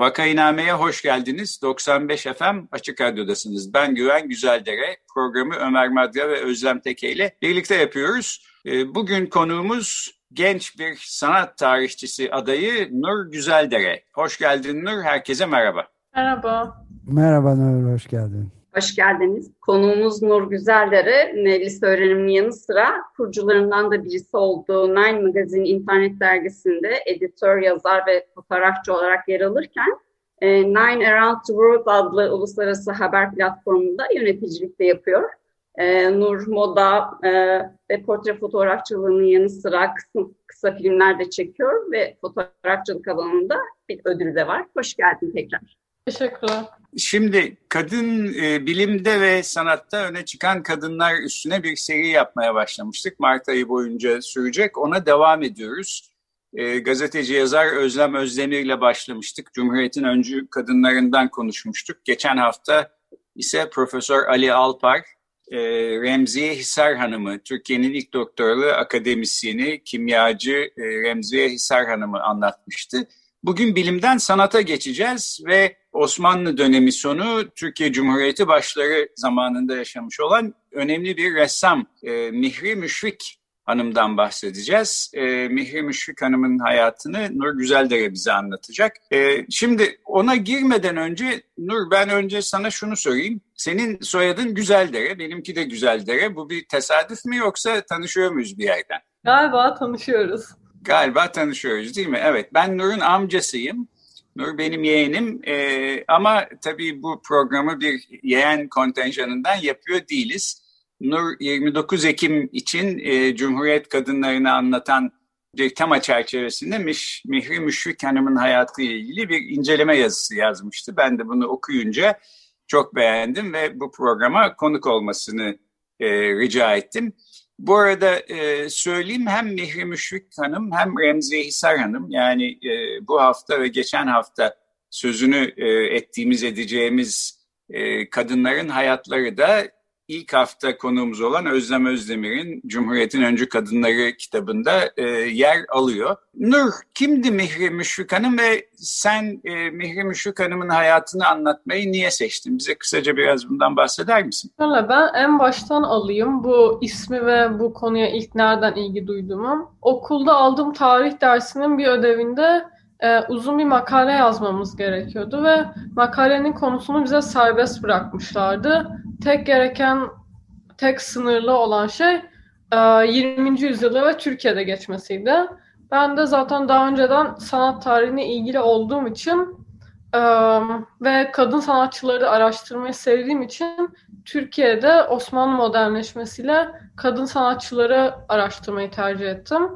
Vakainame'ye hoş geldiniz. 95 FM Açık Radyo'dasınız. Ben Güven Güzeldere. Programı Ömer Madra ve Özlem Teke ile birlikte yapıyoruz. Ee, bugün konuğumuz genç bir sanat tarihçisi adayı Nur Güzeldere. Hoş geldin Nur. Herkese merhaba. Merhaba. Merhaba Nur, hoş geldin. Hoş geldiniz. Konuğumuz Nur Güzeldere, lise öğreniminin yanı sıra kurucularından da birisi olduğu Nine Magazine internet dergisinde editör, yazar ve fotoğrafçı olarak yer alırken e, Nine Around the World adlı uluslararası haber platformunda yöneticilik de yapıyor. E, Nur moda e, ve portre fotoğrafçılığının yanı sıra kısa, kısa filmler de çekiyor ve fotoğrafçılık alanında bir ödül de var. Hoş geldin tekrar. Teşekkürler. Şimdi kadın e, bilimde ve sanatta öne çıkan kadınlar üstüne bir seri yapmaya başlamıştık. Mart ayı boyunca sürecek. Ona devam ediyoruz. E, gazeteci yazar Özlem Özdemir ile başlamıştık. Cumhuriyet'in öncü kadınlarından konuşmuştuk. Geçen hafta ise Profesör Ali Alpar, e, Remziye Hisar Hanım'ı, Türkiye'nin ilk doktorlu akademisyeni, kimyacı e, Remziye Hisar Hanım'ı anlatmıştı. Bugün bilimden sanata geçeceğiz ve Osmanlı dönemi sonu Türkiye Cumhuriyeti başları zamanında yaşamış olan önemli bir ressam e, Mihri Müşfik Hanım'dan bahsedeceğiz. E, Mihri Müşfik Hanım'ın hayatını Nur Güzeldere bize anlatacak. E, şimdi ona girmeden önce Nur ben önce sana şunu sorayım. Senin soyadın Güzeldere, benimki de Güzeldere. Bu bir tesadüf mü yoksa tanışıyor muyuz bir yerden? Galiba tanışıyoruz. Galiba tanışıyoruz değil mi? Evet ben Nur'un amcasıyım. Nur benim yeğenim ee, ama tabii bu programı bir yeğen kontenjanından yapıyor değiliz. Nur 29 Ekim için e, Cumhuriyet kadınlarını anlatan bir tema çerçevesinde Miş, Mihri Müşfik Hanım'ın hayatıyla ilgili bir inceleme yazısı yazmıştı. Ben de bunu okuyunca çok beğendim ve bu programa konuk olmasını e, rica ettim. Bu arada e, söyleyeyim hem Mihri Müşfik Hanım hem Remziye Hisar Hanım yani e, bu hafta ve geçen hafta sözünü e, ettiğimiz edeceğimiz e, kadınların hayatları da ilk hafta konuğumuz olan Özlem Özdemir'in Cumhuriyet'in Öncü Kadınları kitabında e, yer alıyor. Nur, kimdi Mihri Müşfik Hanım ve sen e, Mihri Müşfik Hanım'ın hayatını anlatmayı niye seçtin? Bize kısaca biraz bundan bahseder misin? Şöyle ben en baştan alayım bu ismi ve bu konuya ilk nereden ilgi duyduğumu. Okulda aldığım tarih dersinin bir ödevinde e, uzun bir makale yazmamız gerekiyordu ve makalenin konusunu bize serbest bırakmışlardı. Tek gereken, tek sınırlı olan şey e, 20. yüzyılı ve Türkiye'de geçmesiydi. Ben de zaten daha önceden sanat tarihine ilgili olduğum için ve kadın sanatçıları araştırmayı sevdiğim için Türkiye'de Osmanlı modernleşmesiyle kadın sanatçıları araştırmayı tercih ettim.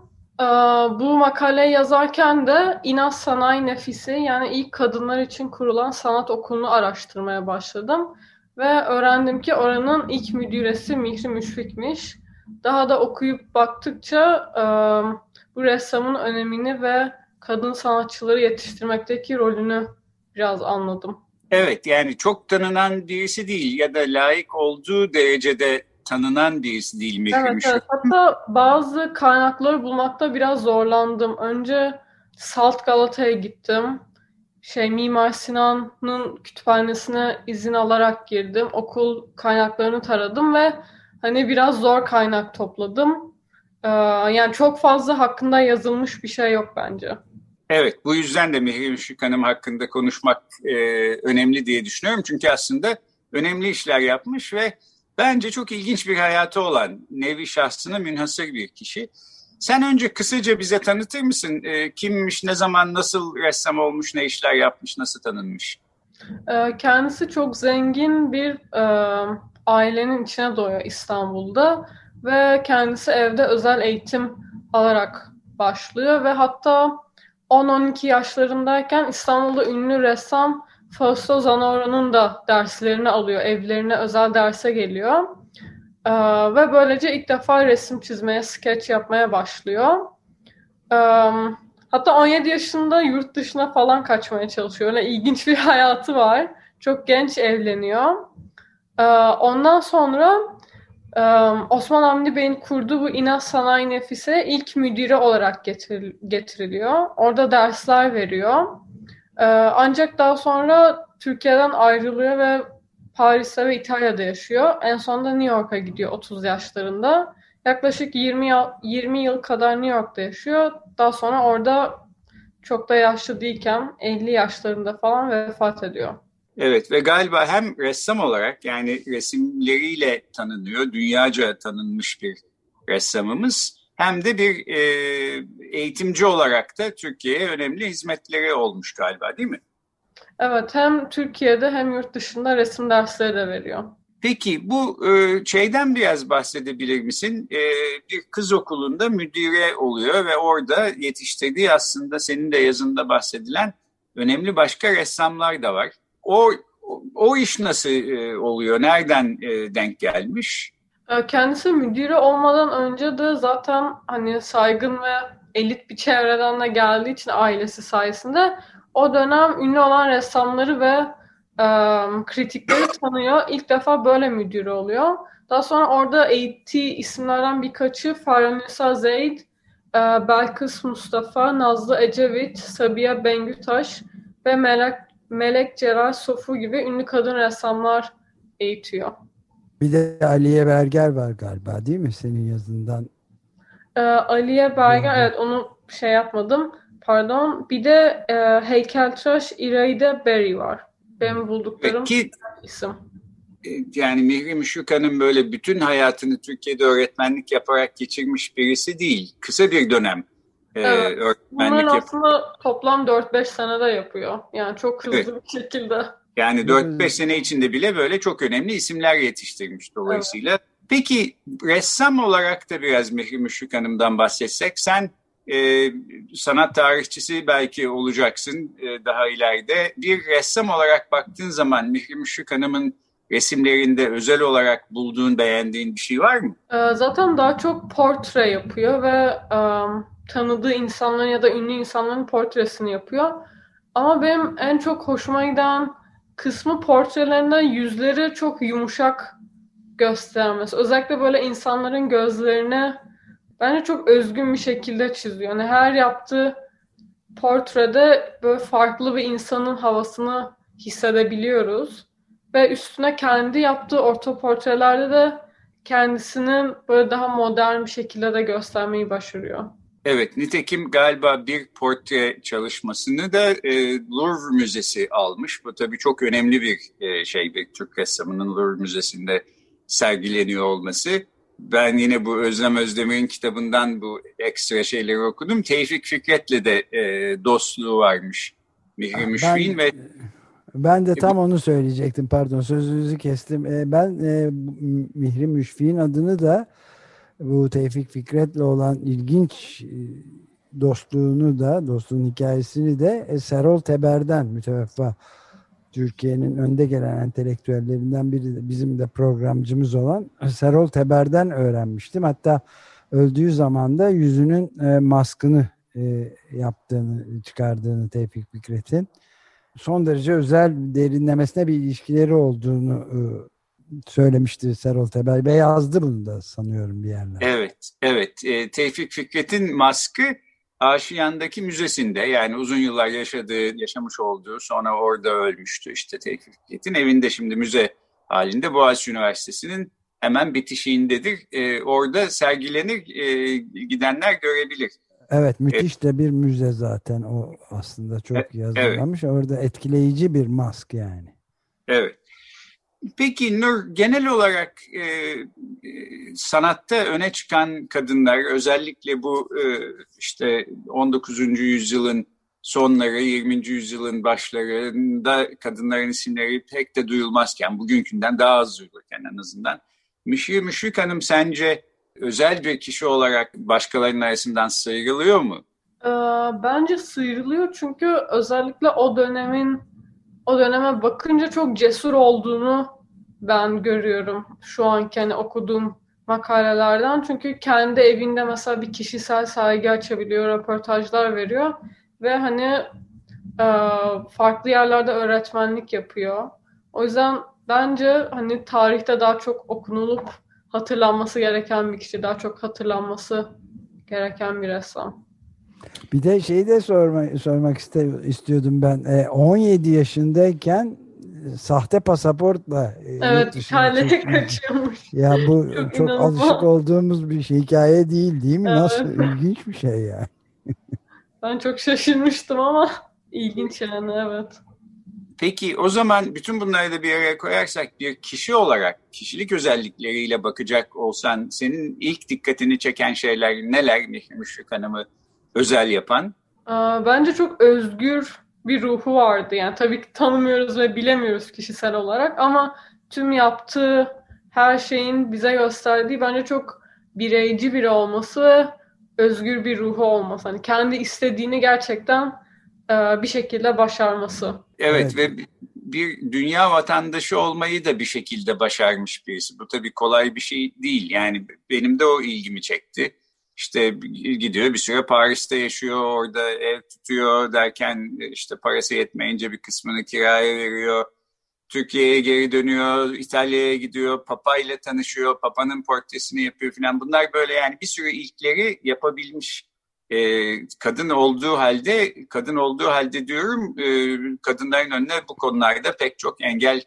Bu makaleyi yazarken de İnat Sanayi Nefisi yani ilk kadınlar için kurulan sanat okulunu araştırmaya başladım. Ve öğrendim ki oranın ilk müdüresi Mihri Müşfik'miş. Daha da okuyup baktıkça e, bu ressamın önemini ve kadın sanatçıları yetiştirmekteki rolünü biraz anladım. Evet yani çok tanınan birisi değil ya da layık olduğu derecede tanınan birisi değil mi? Evet, evet. Hatta bazı kaynakları bulmakta biraz zorlandım. Önce Salt Galata'ya gittim. Şey Mimar Sinan'ın kütüphanesine izin alarak girdim. Okul kaynaklarını taradım ve hani biraz zor kaynak topladım. Ee, yani çok fazla hakkında yazılmış bir şey yok bence. Evet, bu yüzden de Mihri Müşrik Hanım hakkında konuşmak e, önemli diye düşünüyorum. Çünkü aslında önemli işler yapmış ve Bence çok ilginç bir hayatı olan, nevi şahsına münhasır bir kişi. Sen önce kısaca bize tanıtır mısın? E, kimmiş, ne zaman, nasıl ressam olmuş, ne işler yapmış, nasıl tanınmış? Ee, kendisi çok zengin bir e, ailenin içine doğuyor İstanbul'da. ve kendisi evde özel eğitim alarak başlıyor ve hatta 10-12 yaşlarındayken İstanbul'da ünlü ressam Fausto Zanoro'nun da derslerini alıyor. Evlerine özel derse geliyor. Ee, ve böylece ilk defa resim çizmeye, sketch yapmaya başlıyor. Ee, hatta 17 yaşında yurt dışına falan kaçmaya çalışıyor. Öyle ilginç bir hayatı var. Çok genç evleniyor. Ee, ondan sonra Osman Hamdi Bey'in kurduğu bu İnat Sanayi Nefise ilk müdiri olarak getir, getiriliyor. Orada dersler veriyor. Ancak daha sonra Türkiye'den ayrılıyor ve Paris'te ve İtalya'da yaşıyor. En sonunda New York'a gidiyor 30 yaşlarında. Yaklaşık 20 yıl, 20 yıl kadar New York'ta yaşıyor. Daha sonra orada çok da yaşlı değilken 50 yaşlarında falan vefat ediyor. Evet ve galiba hem ressam olarak yani resimleriyle tanınıyor, dünyaca tanınmış bir ressamımız hem de bir e, eğitimci olarak da Türkiye'ye önemli hizmetleri olmuş galiba değil mi? Evet hem Türkiye'de hem yurt dışında resim dersleri de veriyor. Peki bu e, şeyden biraz bahsedebilir misin? E, bir kız okulunda müdire oluyor ve orada yetiştirdiği aslında senin de yazında bahsedilen önemli başka ressamlar da var. O o iş nasıl e, oluyor? Nereden e, denk gelmiş? Kendisi müdürü olmadan önce de zaten hani saygın ve elit bir çevreden de geldiği için ailesi sayesinde o dönem ünlü olan ressamları ve e, kritikleri tanıyor. İlk defa böyle müdürü oluyor. Daha sonra orada eğittiği isimlerden birkaçı Faranisa Zeyd, e, Belkıs Mustafa, Nazlı Ecevit, Sabiha Bengütaş ve Melek Melek Celal Sofu gibi ünlü kadın ressamlar eğitiyor. Bir de Aliye Berger var galiba değil mi senin yazından? Ee, Aliye Berger evet onu şey yapmadım. Pardon. Bir de e, heykeltıraş İrayda Berry var. Benim bulduklarım Peki, isim. E, yani Mihri Müşrika'nın böyle bütün hayatını Türkiye'de öğretmenlik yaparak geçirmiş birisi değil. Kısa bir dönem e, evet. öğretmenlik Bunların aslında toplam 4-5 senede yapıyor. Yani çok hızlı evet. bir şekilde. Yani 4-5 hmm. sene içinde bile böyle çok önemli isimler yetiştirmiş dolayısıyla. Evet. Peki ressam olarak da biraz Mihri Müşrik Hanım'dan bahsetsek. Sen e, sanat tarihçisi belki olacaksın e, daha ileride. Bir ressam olarak baktığın zaman Mihri Müşrik Hanım'ın resimlerinde özel olarak bulduğun, beğendiğin bir şey var mı? E, zaten daha çok portre yapıyor ve um, tanıdığı insanların ya da ünlü insanların portresini yapıyor. Ama benim en çok hoşuma giden kısmı portrelerinden yüzleri çok yumuşak göstermesi. Özellikle böyle insanların gözlerini bence çok özgün bir şekilde çiziyor. Yani her yaptığı portrede böyle farklı bir insanın havasını hissedebiliyoruz. Ve üstüne kendi yaptığı orta portrelerde de kendisini böyle daha modern bir şekilde de göstermeyi başarıyor. Evet, nitekim galiba bir portre çalışmasını da e, Louvre Müzesi almış. Bu tabii çok önemli bir e, şey, bir Türk ressamının Louvre Müzesi'nde sergileniyor olması. Ben yine bu Özlem Özdemir'in kitabından bu ekstra şeyleri okudum. Tevfik Fikret'le de e, dostluğu varmış Mihri Müşfi'nin ve... Ben de tam onu söyleyecektim pardon sözünüzü kestim. E, ben e, Mihri Müşfi'nin adını da bu Tevfik Fikret'le olan ilginç e, dostluğunu da, dostluğun hikayesini de e, Serol Teber'den müteveffa Türkiye'nin önde gelen entelektüellerinden biri bizim de programcımız olan Serol Teber'den öğrenmiştim. Hatta öldüğü zaman da yüzünün e, maskını yaptığını, çıkardığını Tevfik Fikret'in son derece özel derinlemesine bir ilişkileri olduğunu söylemişti Serol Teber ve yazdı bunu da sanıyorum bir yerler. Evet, evet. E, Tevfik Fikret'in maskı Aşiyan'daki müzesinde yani uzun yıllar yaşadığı, yaşamış olduğu sonra orada ölmüştü işte Tevfik Fikret'in evinde şimdi müze halinde Boğaziçi Üniversitesi'nin hemen bitişiğindedir. E, orada sergilenir, e, gidenler görebilir. Evet, müthiş de bir müze zaten o aslında çok e, yazılmış. Evet. Orada etkileyici bir mask yani. Evet. Peki Nur genel olarak e, e, sanatta öne çıkan kadınlar özellikle bu e, işte 19. yüzyılın sonları 20. yüzyılın başlarında kadınların isimleri pek de duyulmazken bugünkünden daha az duyulurken en azından. Müşri Müşrik Hanım sence özel bir kişi olarak başkalarının arasından sıyrılıyor mu? Ee, bence sıyrılıyor çünkü özellikle o dönemin o döneme bakınca çok cesur olduğunu ben görüyorum şu anki hani okuduğum makalelerden. Çünkü kendi evinde mesela bir kişisel saygı açabiliyor, röportajlar veriyor ve hani e, farklı yerlerde öğretmenlik yapıyor. O yüzden bence hani tarihte daha çok okunulup hatırlanması gereken bir kişi, daha çok hatırlanması gereken bir ressam. Bir de şeyi de sorma, sormak istiyordum ben. E, 17 yaşındayken sahte pasaportla e, evet, İtalya'ya kaçıyormuş. Ya bu çok, çok alışık olduğumuz bir şey, hikaye değil değil mi? Evet. Nasıl ilginç bir şey yani. ben çok şaşırmıştım ama ilginç yani evet. Peki o zaman bütün bunları da bir araya koyarsak bir kişi olarak kişilik özellikleriyle bakacak olsan senin ilk dikkatini çeken şeyler neler Müşfik Hanım'ı özel yapan? Bence çok özgür bir ruhu vardı. Yani tabii ki tanımıyoruz ve bilemiyoruz kişisel olarak ama tüm yaptığı her şeyin bize gösterdiği bence çok bireyci biri olması ve özgür bir ruhu olması. Hani kendi istediğini gerçekten bir şekilde başarması. Evet, evet. ve bir dünya vatandaşı olmayı da bir şekilde başarmış birisi. Bu tabii kolay bir şey değil. Yani benim de o ilgimi çekti. İşte gidiyor bir süre Paris'te yaşıyor, orada ev tutuyor derken işte parası yetmeyince bir kısmını kiraya veriyor. Türkiye'ye geri dönüyor, İtalya'ya gidiyor, Papa ile tanışıyor, Papa'nın portresini yapıyor falan. Bunlar böyle yani bir sürü ilkleri yapabilmiş e, kadın olduğu halde, kadın olduğu halde diyorum e, kadınların önüne bu konularda pek çok engel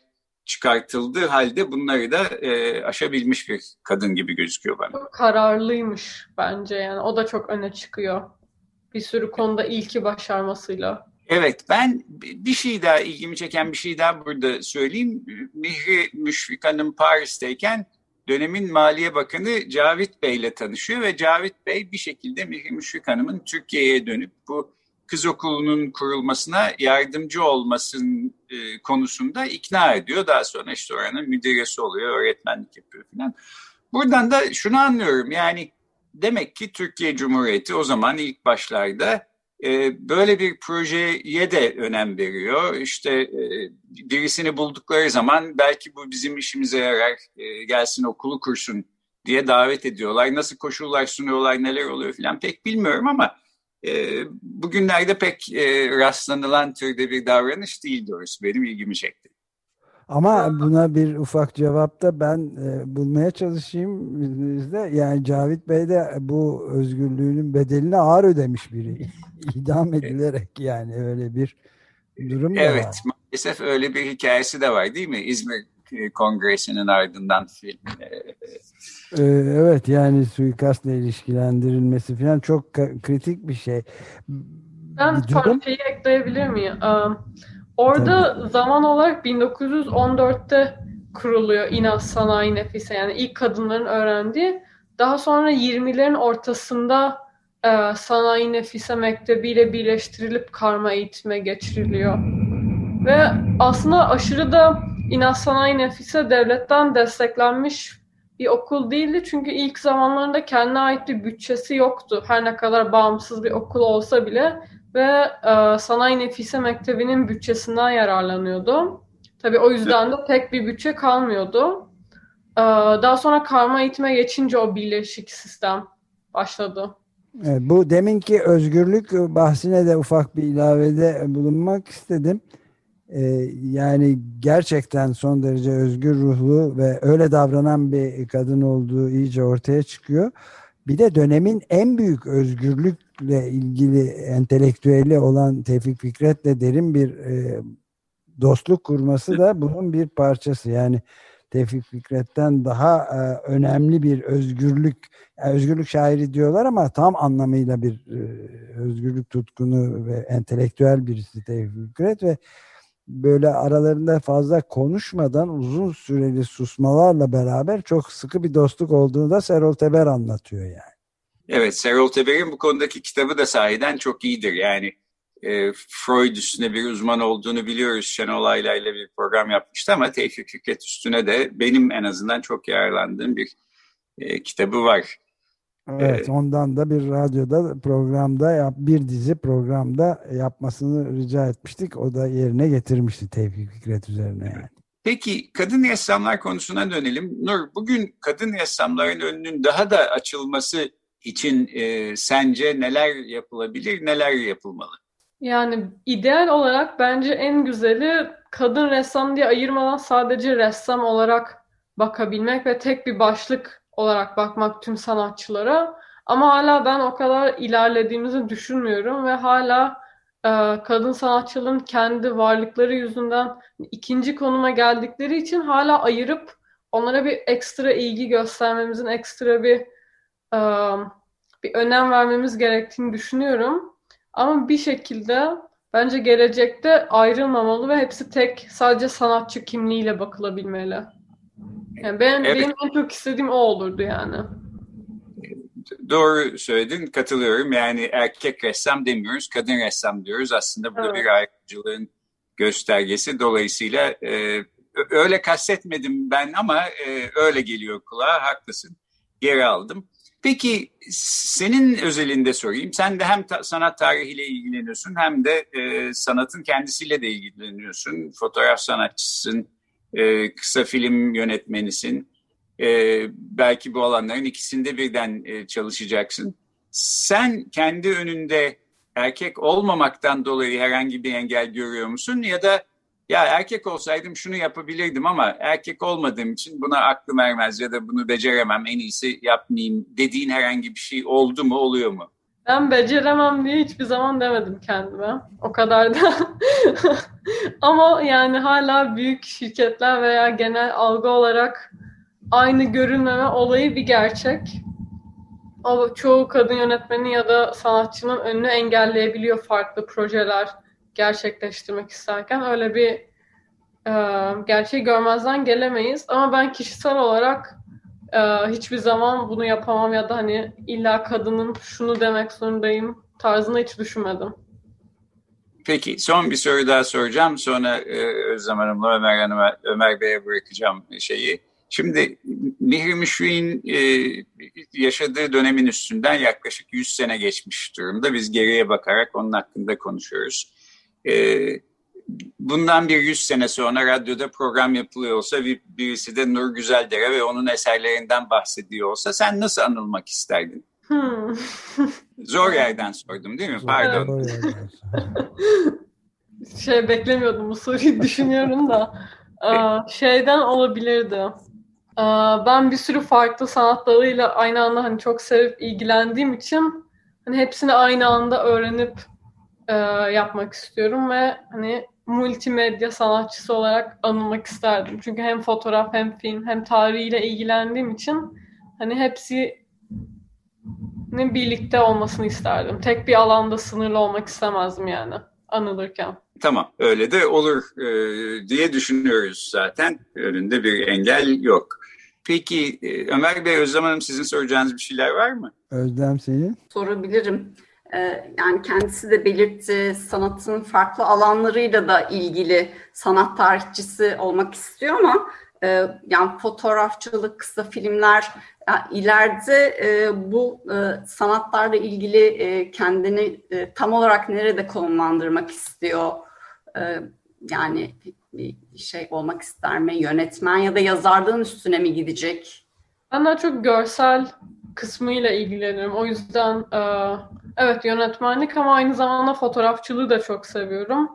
çıkartıldığı halde bunları da e, aşabilmiş bir kadın gibi gözüküyor bana. Çok kararlıymış bence yani o da çok öne çıkıyor. Bir sürü konuda ilki başarmasıyla. Evet ben bir şey daha ilgimi çeken bir şey daha burada söyleyeyim. Mihri Müşfik Hanım Paris'teyken dönemin Maliye Bakanı Cavit Bey ile tanışıyor ve Cavit Bey bir şekilde Mihri Müşfik Hanım'ın Türkiye'ye dönüp bu kız okulunun kurulmasına yardımcı olmasın e, konusunda ikna ediyor. Daha sonra işte oranın müdiresi oluyor, öğretmenlik yapıyor falan. Buradan da şunu anlıyorum yani demek ki Türkiye Cumhuriyeti o zaman ilk başlarda e, böyle bir projeye de önem veriyor. İşte e, birisini buldukları zaman belki bu bizim işimize yarar, e, gelsin okulu kursun diye davet ediyorlar. Nasıl koşullar sunuyorlar, neler oluyor falan pek bilmiyorum ama bugünlerde pek e, rastlanılan türde bir davranış değil doğrusu. Benim ilgimi çekti. Ama buna bir ufak cevap da ben e, bulmaya çalışayım izninizle. Yani Cavit Bey de bu özgürlüğünün bedelini ağır ödemiş biri. İdam edilerek yani öyle bir durum da evet, var. Evet maalesef öyle bir hikayesi de var değil mi? İzmir Kongresinin ardından film. E, ee, evet yani suikastla ilişkilendirilmesi falan çok kritik bir şey. Ben şeyi ekleyebilir miyim? Um, orada Tabii. zaman olarak 1914'te kuruluyor İNAS Sanayi Nefise yani ilk kadınların öğrendiği. Daha sonra 20'lerin ortasında e, Sanayi Nefise Mektebi ile birleştirilip karma eğitime geçiriliyor. Ve aslında aşırı da İNAS Sanayi Nefise devletten desteklenmiş bir okul değildi. Çünkü ilk zamanlarında kendine ait bir bütçesi yoktu. Her ne kadar bağımsız bir okul olsa bile ve e, Sanayi Nefise Mektebi'nin bütçesinden yararlanıyordu. Tabii o yüzden de pek bir bütçe kalmıyordu. E, daha sonra karma eğitime geçince o birleşik sistem başladı. Evet, bu deminki özgürlük bahsine de ufak bir ilavede bulunmak istedim. Ee, yani gerçekten son derece özgür ruhlu ve öyle davranan bir kadın olduğu iyice ortaya çıkıyor. Bir de dönemin en büyük özgürlükle ilgili entelektüeli olan Tevfik Fikret'le derin bir e, dostluk kurması da bunun bir parçası. Yani Tevfik Fikret'ten daha e, önemli bir özgürlük, yani özgürlük şairi diyorlar ama tam anlamıyla bir e, özgürlük tutkunu ve entelektüel birisi Tevfik Fikret ve böyle aralarında fazla konuşmadan uzun süreli susmalarla beraber çok sıkı bir dostluk olduğunu da Serol Teber anlatıyor yani. Evet, Serol Teber'in bu konudaki kitabı da sahiden çok iyidir. Yani e, Freud üstüne bir uzman olduğunu biliyoruz. Şenol Ayla ile bir program yapmıştı ama Tevfik Fikret üstüne de benim en azından çok yararlandığım bir e, kitabı var. Evet, ondan da bir radyoda programda yap, bir dizi programda yapmasını rica etmiştik. O da yerine getirmişti Tevfik Fikret üzerine yani. Peki kadın ressamlar konusuna dönelim. Nur, bugün kadın ressamların önünün daha da açılması için e, sence neler yapılabilir, neler yapılmalı? Yani ideal olarak bence en güzeli kadın ressam diye ayırmadan sadece ressam olarak bakabilmek ve tek bir başlık olarak bakmak tüm sanatçılara. Ama hala ben o kadar ilerlediğimizi düşünmüyorum ve hala e, kadın sanatçıların kendi varlıkları yüzünden ikinci konuma geldikleri için hala ayırıp onlara bir ekstra ilgi göstermemizin ekstra bir e, bir önem vermemiz gerektiğini düşünüyorum. Ama bir şekilde bence gelecekte ayrılmamalı ve hepsi tek sadece sanatçı kimliğiyle bakılabilmeli. Yani ben, evet. benim en çok istediğim o olurdu yani. Doğru söyledin, katılıyorum. Yani erkek ressam demiyoruz, kadın ressam diyoruz. Aslında bu da bir ayrımcılığın göstergesi. Dolayısıyla e, öyle kastetmedim ben ama e, öyle geliyor kulağa, haklısın. Geri aldım. Peki senin özelinde sorayım. Sen de hem ta sanat tarihiyle ilgileniyorsun hem de e, sanatın kendisiyle de ilgileniyorsun. Fotoğraf sanatçısın, e, kısa film yönetmenisin. E, belki bu alanların ikisinde birden e, çalışacaksın. Sen kendi önünde erkek olmamaktan dolayı herhangi bir engel görüyor musun? Ya da ya erkek olsaydım şunu yapabilirdim ama erkek olmadığım için buna aklım ermez ya da bunu beceremem en iyisi yapmayayım dediğin herhangi bir şey oldu mu oluyor mu? Ben beceremem diye hiçbir zaman demedim kendime. O kadar da. ama yani hala büyük şirketler veya genel algı olarak aynı görünmeme olayı bir gerçek. O çoğu kadın yönetmeni ya da sanatçının önünü engelleyebiliyor farklı projeler gerçekleştirmek isterken öyle bir e, gerçeği görmezden gelemeyiz. Ama ben kişisel olarak e, hiçbir zaman bunu yapamam ya da hani illa kadının şunu demek zorundayım tarzını hiç düşünmedim. Peki son bir soru daha soracağım. Sonra e, Özlem Hanım'la Ömer Hanım'a, Ömer Bey'e bırakacağım şeyi. Şimdi Mihri Müşfi'nin e, yaşadığı dönemin üstünden yaklaşık 100 sene geçmiş durumda. Biz geriye bakarak onun hakkında konuşuyoruz. E, bundan bir 100 sene sonra radyoda program yapılıyor olsa bir, birisi de Nur Güzeldere ve onun eserlerinden bahsediyor olsa sen nasıl anılmak isterdin? Hmm. Zor yerden sordum değil mi? Pardon. şey beklemiyordum bu soruyu düşünüyorum da. şeyden olabilirdi. ben bir sürü farklı sanat dalıyla aynı anda hani çok sevip ilgilendiğim için hani hepsini aynı anda öğrenip e, yapmak istiyorum ve hani multimedya sanatçısı olarak anılmak isterdim. Çünkü hem fotoğraf hem film hem tarihiyle ilgilendiğim için hani hepsi ne birlikte olmasını isterdim. Tek bir alanda sınırlı olmak istemezdim yani anılırken. Tamam öyle de olur e, diye düşünüyoruz zaten. Önünde bir engel yok. Peki e, Ömer Bey, Özlem Hanım sizin soracağınız bir şeyler var mı? Özlem senin? Sorabilirim. Ee, yani kendisi de belirtti sanatın farklı alanlarıyla da ilgili sanat tarihçisi olmak istiyor ama e, yani fotoğrafçılık, kısa filmler yani ileride e, bu e, sanatlarla ilgili kendini tam olarak nerede konumlandırmak istiyor? Yani bir şey olmak ister mi? Yönetmen ya da yazarlığın üstüne mi gidecek? Ben daha çok görsel kısmıyla ilgileniyorum. O yüzden Evet yönetmenlik ama aynı zamanda fotoğrafçılığı da çok seviyorum.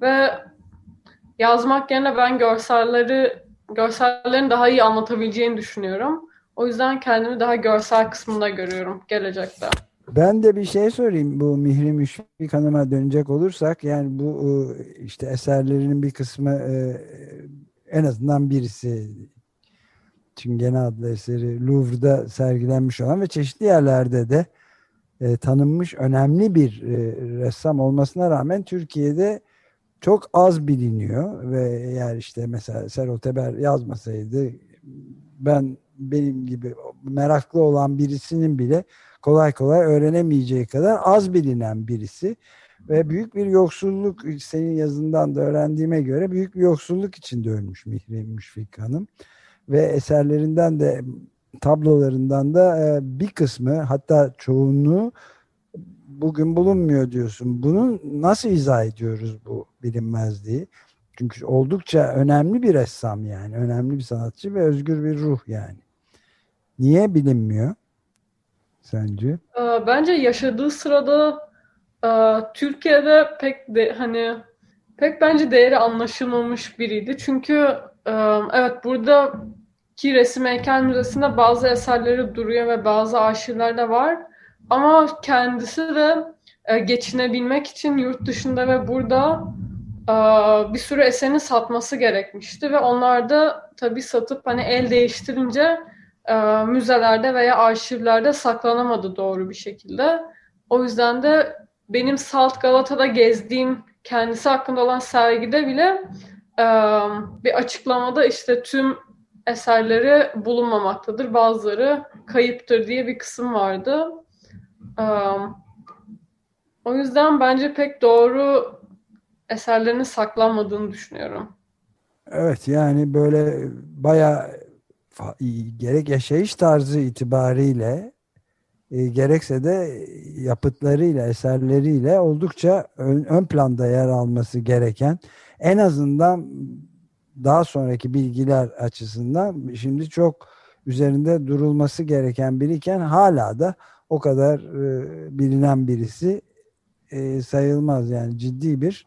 Ve yazmak yerine ben görselleri görsellerin daha iyi anlatabileceğini düşünüyorum. O yüzden kendimi daha görsel kısmında görüyorum gelecekte. Ben de bir şey sorayım bu Mihri Müşfik Hanım'a dönecek olursak yani bu e, işte eserlerinin bir kısmı e, en azından birisi Çingene adlı eseri Louvre'da sergilenmiş olan ve çeşitli yerlerde de e, tanınmış önemli bir e, ressam olmasına rağmen Türkiye'de çok az biliniyor ve eğer işte mesela Serot Teber yazmasaydı ben benim gibi meraklı olan birisinin bile kolay kolay öğrenemeyeceği kadar az bilinen birisi ve büyük bir yoksulluk senin yazından da öğrendiğime göre büyük bir yoksulluk içinde ölmüş Mihri Müşfik Hanım ve eserlerinden de tablolarından da e, bir kısmı hatta çoğunluğu bugün bulunmuyor diyorsun. Bunu nasıl izah ediyoruz bu bilinmezliği? Çünkü oldukça önemli bir ressam yani. Önemli bir sanatçı ve özgür bir ruh yani. Niye bilinmiyor sence? Ee, bence yaşadığı sırada e, Türkiye'de pek de hani pek bence değeri anlaşılmamış biriydi. Çünkü e, evet buradaki resim heykel müzesinde bazı eserleri duruyor ve bazı arşivler de var. Ama kendisi de e, geçinebilmek için yurt dışında ve burada bir sürü eserini satması gerekmişti ve onlar da tabii satıp hani el değiştirince müzelerde veya arşivlerde saklanamadı doğru bir şekilde. O yüzden de benim Salt Galata'da gezdiğim kendisi hakkında olan sergide bile bir açıklamada işte tüm eserleri bulunmamaktadır. Bazıları kayıptır diye bir kısım vardı. O yüzden bence pek doğru eserlerinin saklanmadığını düşünüyorum. Evet yani böyle baya gerek yaşayış tarzı itibariyle e, gerekse de yapıtlarıyla, eserleriyle oldukça ön, ön planda yer alması gereken en azından daha sonraki bilgiler açısından şimdi çok üzerinde durulması gereken biriken hala da o kadar e, bilinen birisi e, sayılmaz yani ciddi bir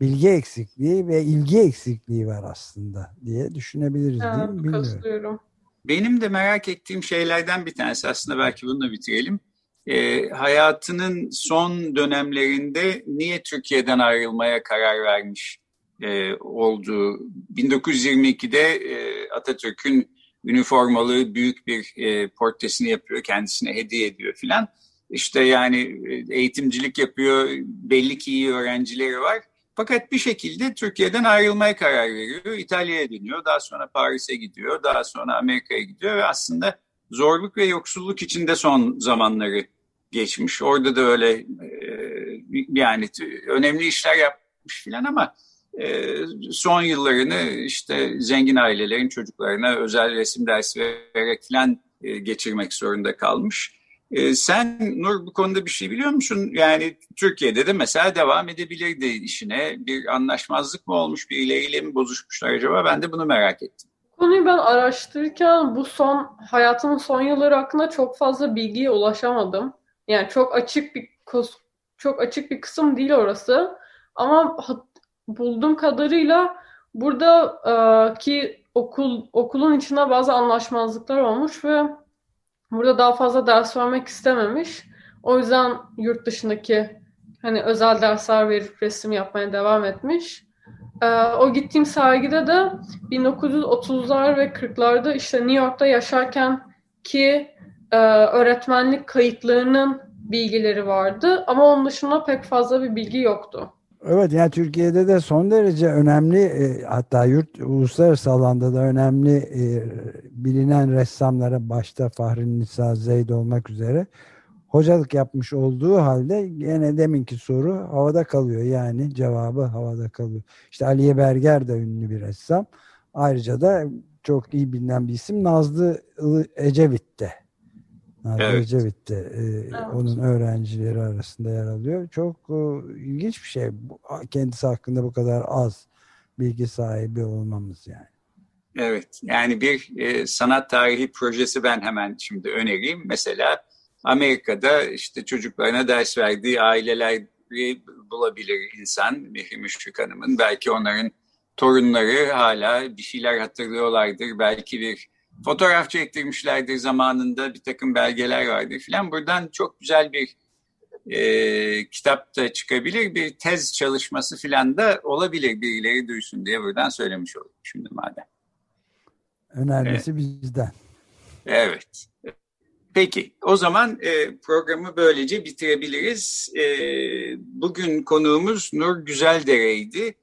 bilgi eksikliği ve ilgi eksikliği var aslında diye düşünebiliriz evet, değil mi? Bilmiyorum. Benim de merak ettiğim şeylerden bir tanesi aslında belki bununla bitirelim. E, hayatının son dönemlerinde niye Türkiye'den ayrılmaya karar vermiş e, olduğu 1922'de e, Atatürk'ün üniformalı büyük bir e, portresini yapıyor, kendisine hediye ediyor filan. İşte yani e, eğitimcilik yapıyor, belli ki iyi öğrencileri var. Fakat bir şekilde Türkiye'den ayrılmaya karar veriyor. İtalya'ya dönüyor, daha sonra Paris'e gidiyor, daha sonra Amerika'ya gidiyor ve aslında zorluk ve yoksulluk içinde son zamanları geçmiş. Orada da öyle e, yani önemli işler yapmış filan ama e, son yıllarını işte zengin ailelerin çocuklarına özel resim dersi vererek filan e, geçirmek zorunda kalmış. Ee, sen Nur bu konuda bir şey biliyor musun? Yani Türkiye'de de mesela devam edebilirdi işine. Bir anlaşmazlık mı olmuş, birileriyle mi bozuşmuşlar acaba? Ben de bunu merak ettim. Konuyu ben araştırırken bu son hayatımın son yılları hakkında çok fazla bilgiye ulaşamadım. Yani çok açık bir çok açık bir kısım değil orası. Ama bulduğum kadarıyla burada e, ki okul okulun içinde bazı anlaşmazlıklar olmuş ve burada daha fazla ders vermek istememiş. O yüzden yurt dışındaki hani özel dersler verip resim yapmaya devam etmiş. Ee, o gittiğim sergide de 1930'lar ve 40'larda işte New York'ta yaşarken ki e, öğretmenlik kayıtlarının bilgileri vardı ama onun dışında pek fazla bir bilgi yoktu. Evet yani Türkiye'de de son derece önemli e, hatta yurt uluslararası alanda da önemli e, bilinen ressamlara başta Fahri Nisa Zeyd olmak üzere hocalık yapmış olduğu halde gene deminki soru havada kalıyor yani cevabı havada kalıyor. İşte Aliye Berger de ünlü bir ressam. Ayrıca da çok iyi bilinen bir isim Nazlı Ecevit de Nazlı evet. Ecevit de e, evet. onun öğrencileri arasında yer alıyor. Çok e, ilginç bir şey. Kendisi hakkında bu kadar az bilgi sahibi olmamız yani. Evet, yani bir e, sanat tarihi projesi ben hemen şimdi önereyim. Mesela Amerika'da işte çocuklarına ders verdiği aileleri bulabilir insan, Mihri Müşfik Hanım'ın. Belki onların torunları hala bir şeyler hatırlıyorlardır. Belki bir fotoğraf çektirmişlerdir zamanında bir takım belgeler vardır filan. Buradan çok güzel bir e, kitap da çıkabilir, bir tez çalışması filan da olabilir birileri duysun diye buradan söylemiş oldum şimdi madem. Önermesi evet. bizden. Evet. Peki, o zaman e, programı böylece bitirebiliriz. E, bugün konuğumuz Nur Güzeldere'ydi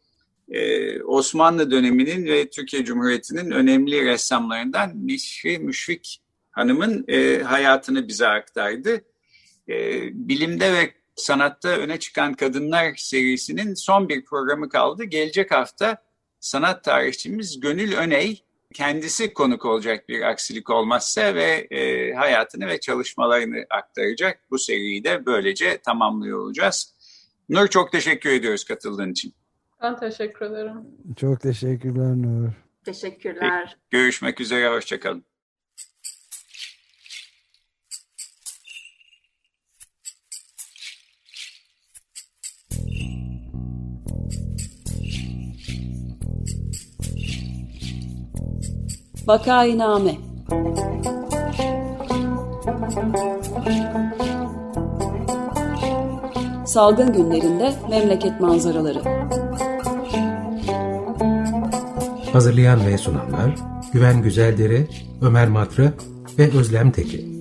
e, Osmanlı döneminin ve Türkiye Cumhuriyeti'nin önemli ressamlarından Mişri Müşfik Hanım'ın e, hayatını bize aktardı. E, bilimde ve sanatta öne çıkan kadınlar serisinin son bir programı kaldı. Gelecek hafta sanat tarihçimiz Gönül Öney kendisi konuk olacak bir aksilik olmazsa ve hayatını ve çalışmalarını aktaracak. Bu seriyi de böylece tamamlıyor olacağız. Nur çok teşekkür ediyoruz katıldığın için. Ben teşekkür ederim. Çok teşekkürler Nur. Teşekkürler. Görüşmek üzere, hoşçakalın. Vakainame Salgın günlerinde memleket manzaraları Hazırlayan ve sunanlar Güven Güzeldere, Ömer Matra ve Özlem Tekin.